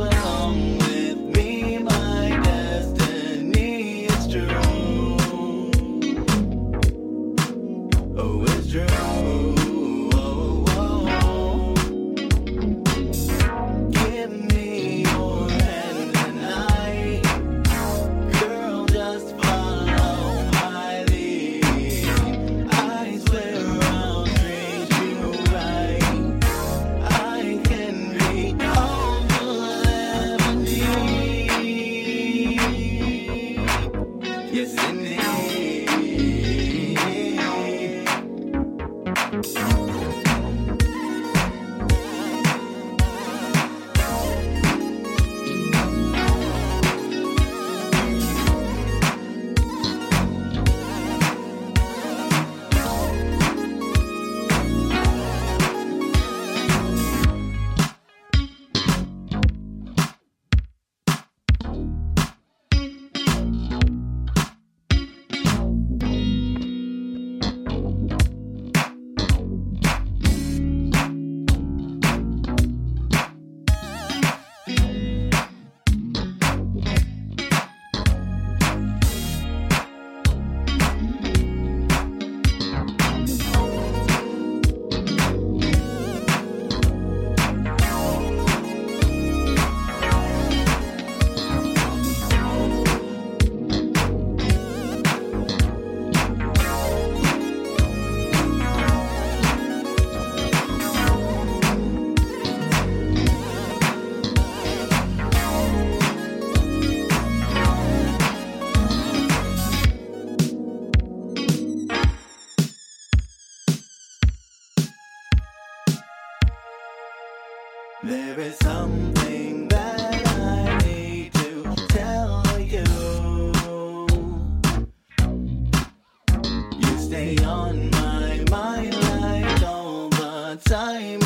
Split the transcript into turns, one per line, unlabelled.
belong. Bye. There is something that I need to tell you. You stay on my mind like all the time.